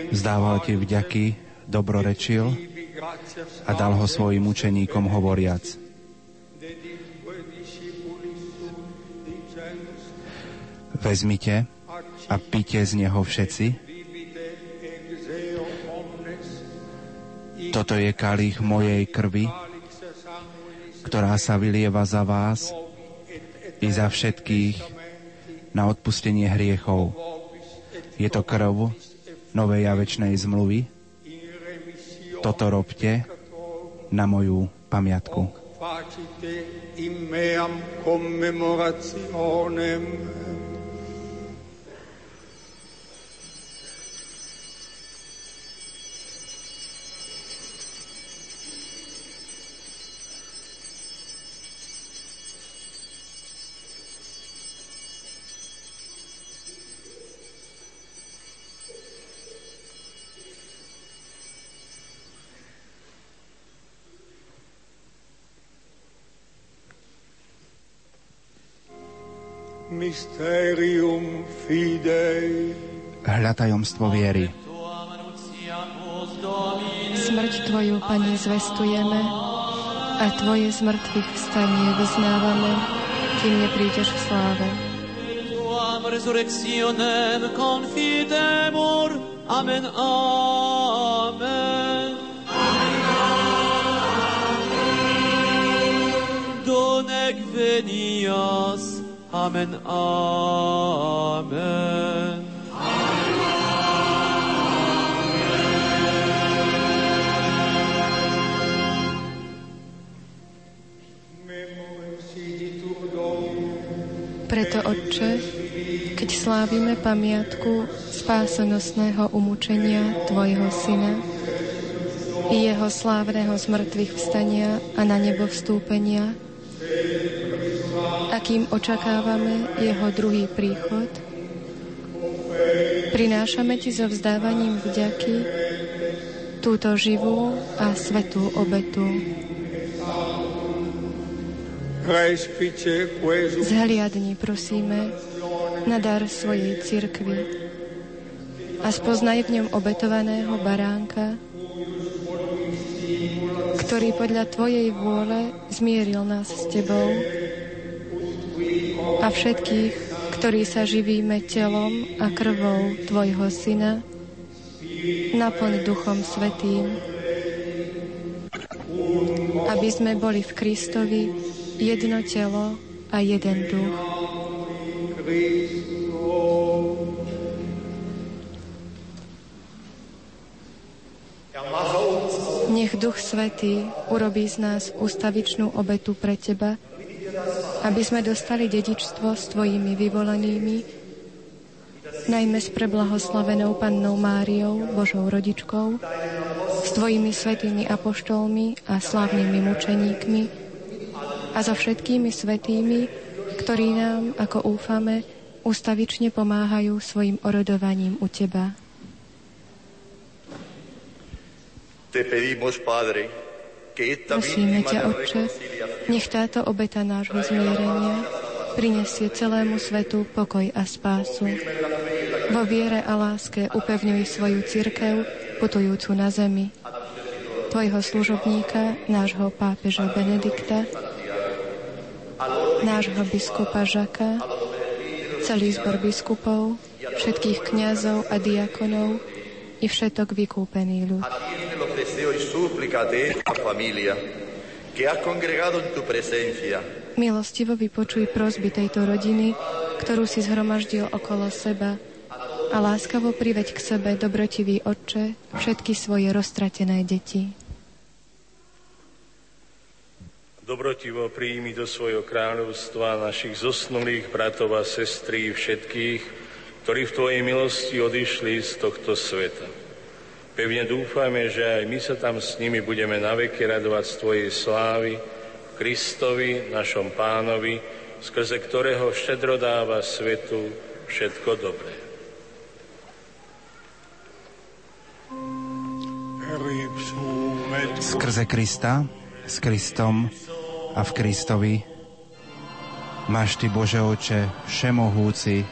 vzdával ti vďaky, dobrorečil a dal ho svojim učeníkom hovoriac. Vezmite a pite z neho všetci. Toto je kalich mojej krvi, ktorá sa vylieva za vás i za všetkých na odpustenie hriechov. Je to krv novej a večnej zmluvy. Toto robte na moju pamiatku. In meam commemorationem Hľa tajomstvo viery. Smrť Tvoju, Pane, zvestujeme a Tvoje zmrtvých vstanie vyznávame, kým neprídeš v sláve. resurrectionem confidemur. Amen, amen. Donec venias Amen, Amen. Preto, Otče, keď slávime pamiatku spásonosného umúčenia Tvojho Syna i Jeho slávneho zmrtvých vstania a na nebo vstúpenia, akým očakávame jeho druhý príchod, prinášame ti so vzdávaním vďaky túto živú a svetú obetu. Zhliadni, prosíme, na dar svojej cirkvi a spoznaj v ňom obetovaného baránka, ktorý podľa Tvojej vôle zmieril nás s Tebou a všetkých, ktorí sa živíme telom a krvou Tvojho Syna, naplň Duchom Svetým, aby sme boli v Kristovi jedno telo a jeden duch. Nech Duch Svetý urobí z nás ustavičnú obetu pre Teba, aby sme dostali dedičstvo s Tvojimi vyvolenými, najmä s preblahoslavenou Pannou Máriou, Božou rodičkou, s Tvojimi svetými apoštolmi a slávnymi mučeníkmi a so všetkými svetými, ktorí nám, ako úfame, ustavične pomáhajú svojim orodovaním u Teba. Te pedimos, Padre, Prosíme ťa, Otče, nech táto obeta nášho zmierenia prinesie celému svetu pokoj a spásu. Vo viere a láske upevňuj svoju cirkev, putujúcu na zemi. Tvojho služobníka, nášho pápeža Benedikta, nášho biskupa Žaka, celý zbor biskupov, všetkých kňazov a diakonov i všetok vykúpený ľud súplica de esta familia que has congregado en tu presencia. Milostivo vypočuj prosby tejto rodiny, ktorú si zhromaždil okolo seba a láskavo priveď k sebe, dobrotivý Otče, všetky svoje roztratené deti. Dobrotivo príjmi do svojho kráľovstva našich zosnulých bratov a sestry všetkých, ktorí v Tvojej milosti odišli z tohto sveta. Pevne dúfame, že aj my sa tam s nimi budeme naveky radovať z Tvojej slávy, Kristovi, našom pánovi, skrze ktorého štedro dáva svetu všetko dobré. Skrze Krista, s Kristom a v Kristovi máš Ty, Bože Oče, všemohúci,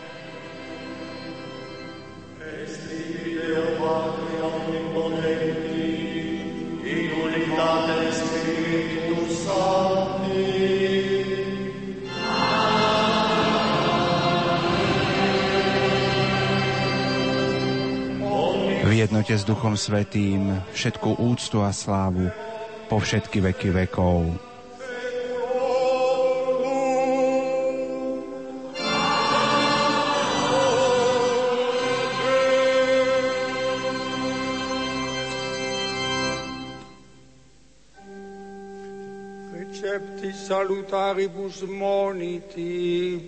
jednote s Duchom Svetým všetku úctu a slávu po všetky veky vekov. Recepti salutaribus moniti,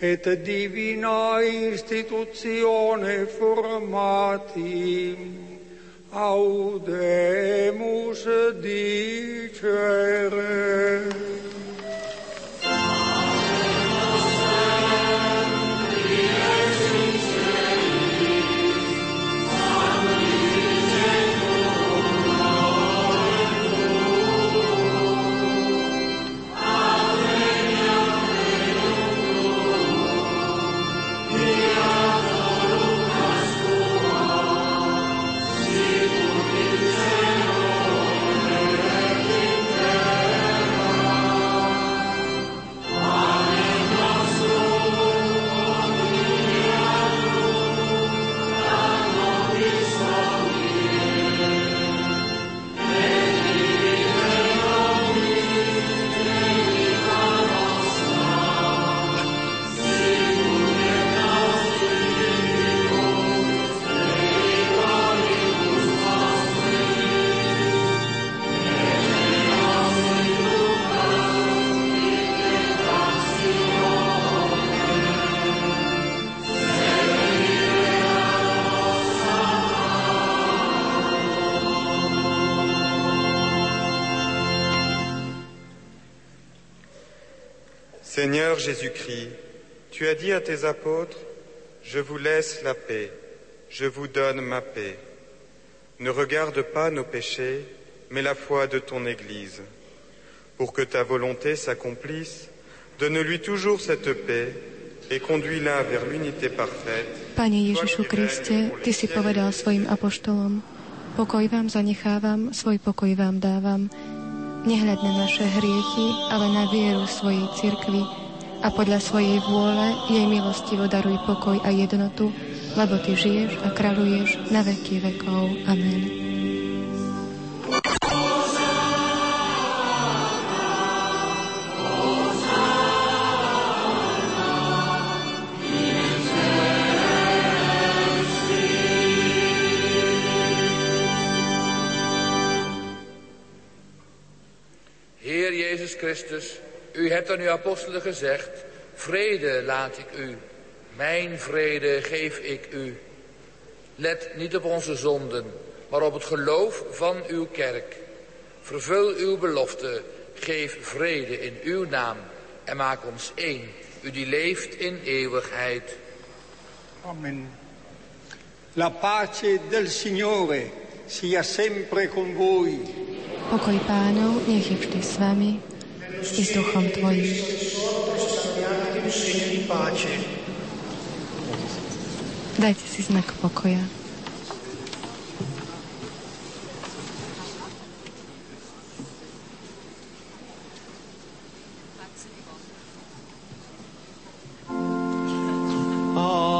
et divina institutione formati audemus dicere Seigneur Jésus-Christ, tu as dit à tes apôtres, je vous laisse la paix, je vous donne ma paix. Ne regarde pas nos péchés, mais la foi de ton Église. Pour que ta volonté s'accomplisse, donne-lui toujours cette paix et conduis-la vers l'unité parfaite. Pane Ježišu Kriste, Ty si povedal svojim apoštolom, pokoj vám zanechávam, svoj pokoj vám dávam. Nehľad na naše hriechy, ale na vieru svojej cirkvi a podľa svojej vôle jej milostivo daruj pokoj a jednotu, lebo Ty žiješ a kráľuješ na veky vekov. Amen. Christus, u hebt aan uw apostelen gezegd, vrede laat ik u, mijn vrede geef ik u. Let niet op onze zonden, maar op het geloof van uw kerk. Vervul uw belofte, geef vrede in uw naam en maak ons één, u die leeft in eeuwigheid. Amen. La pace del Signore sia sempre con voi. Pokoj pánov nech je vždy s vami i s duchom Tvojim. Dajte si znak pokoja. Oh.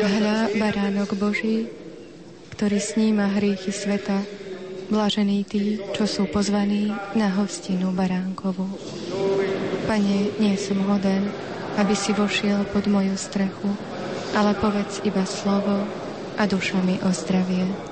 Hľa baránok Boží, ktorý sníma hriechy sveta, blažení tí, čo sú pozvaní na hostinu baránkovu. Pane, nie som hoden, aby si vošiel pod moju strechu, ale povedz iba slovo a duša mi ozdravie.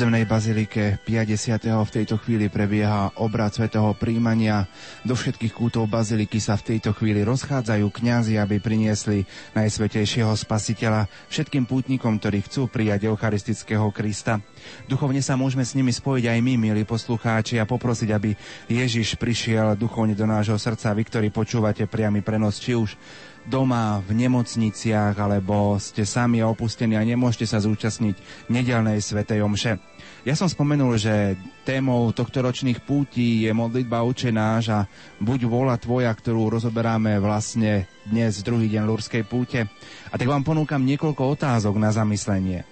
Podzemnej bazilike 50. v tejto chvíli prebieha obrad svätého príjmania. Do všetkých kútov baziliky sa v tejto chvíli rozchádzajú kňazi, aby priniesli Najsvetejšieho spasiteľa všetkým pútnikom, ktorí chcú prijať Eucharistického Krista. Duchovne sa môžeme s nimi spojiť aj my, milí poslucháči, a poprosiť, aby Ježiš prišiel duchovne do nášho srdca. Vy, ktorí počúvate priamy prenos, či už doma, v nemocniciach, alebo ste sami opustení a nemôžete sa zúčastniť nedelnej svetej omše. Ja som spomenul, že témou tohto ročných pútí je modlitba učenáš a buď vola tvoja, ktorú rozoberáme vlastne dnes, druhý deň Lurskej púte. A tak vám ponúkam niekoľko otázok na zamyslenie.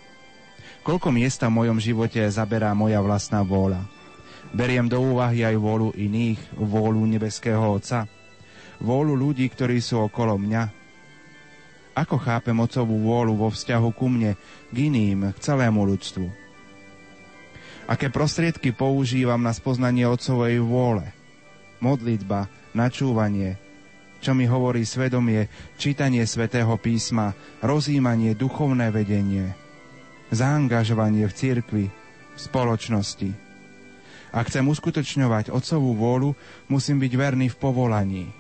Koľko miesta v mojom živote zaberá moja vlastná vôľa? Beriem do úvahy aj vôľu iných, vôľu nebeského Otca? Vôľu ľudí, ktorí sú okolo mňa? Ako chápem otcovú vôľu vo vzťahu ku mne, k iným, k celému ľudstvu? Aké prostriedky používam na spoznanie otcovej vôle? Modlitba, načúvanie, čo mi hovorí svedomie, čítanie svätého písma, rozímanie, duchovné vedenie, zaangažovanie v cirkvi, v spoločnosti. Ak chcem uskutočňovať otcovú vôľu, musím byť verný v povolaní.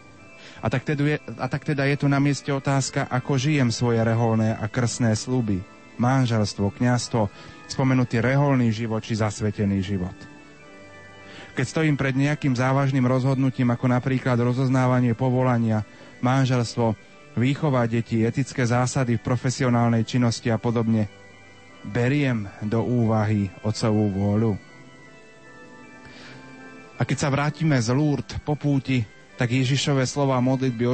A tak, teda je, a tak teda je tu na mieste otázka, ako žijem svoje reholné a krsné sluby, manželstvo, kňastvo, spomenutý reholný život či zasvetený život. Keď stojím pred nejakým závažným rozhodnutím, ako napríklad rozoznávanie povolania, manželstvo, výchova detí, etické zásady v profesionálnej činnosti a podobne, beriem do úvahy otcovú vôľu. A keď sa vrátime z Lourdes po púti, tak Ježišové slova modlitby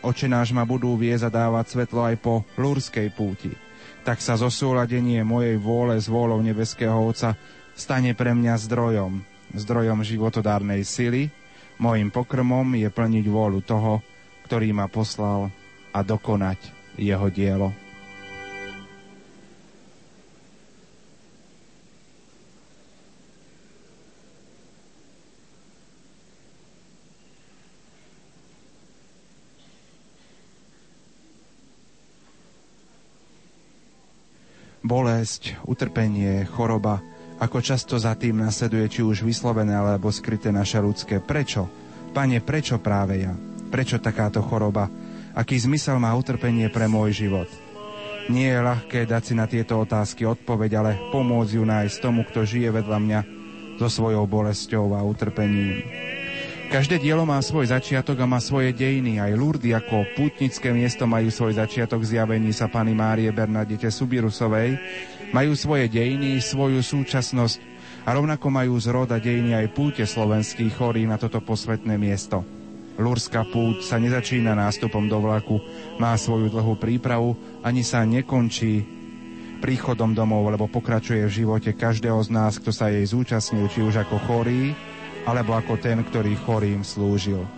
očenáš ma budú viesť a dávať svetlo aj po lúrskej púti. Tak sa zosúladenie mojej vôle s vôľou nebeského Otca stane pre mňa zdrojom, zdrojom životodárnej sily. Mojím pokrmom je plniť vôľu toho, ktorý ma poslal a dokonať jeho dielo. Bolesť, utrpenie, choroba, ako často za tým nasleduje či už vyslovené alebo skryté naše ľudské. Prečo? Pane, prečo práve ja? Prečo takáto choroba? Aký zmysel má utrpenie pre môj život? Nie je ľahké dať si na tieto otázky odpoveď, ale pomôcť ju nájsť tomu, kto žije vedľa mňa so svojou bolesťou a utrpením. Každé dielo má svoj začiatok a má svoje dejiny. Aj Lurdy ako pútnické miesto majú svoj začiatok zjavení sa Pany Márie Bernadete Subirusovej, majú svoje dejiny, svoju súčasnosť a rovnako majú zrod a dejiny aj púte slovenských chorí na toto posvetné miesto. Lurská púť sa nezačína nástupom do vlaku, má svoju dlhú prípravu, ani sa nekončí príchodom domov, lebo pokračuje v živote každého z nás, kto sa jej zúčastnil, či už ako chorý, alebo ako ten, ktorý chorým slúžil.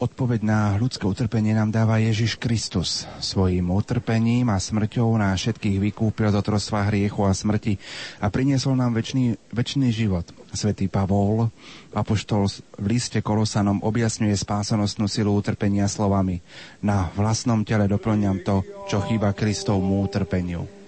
Odpoveď na ľudské utrpenie nám dáva Ježiš Kristus. Svojím utrpením a smrťou na všetkých vykúpil z otrostva hriechu a smrti a priniesol nám väčší, väčší život. Svetý Pavol, apoštol v liste Kolosanom objasňuje spásanostnú silu utrpenia slovami. Na vlastnom tele doplňam to, čo chýba Kristovmu utrpeniu.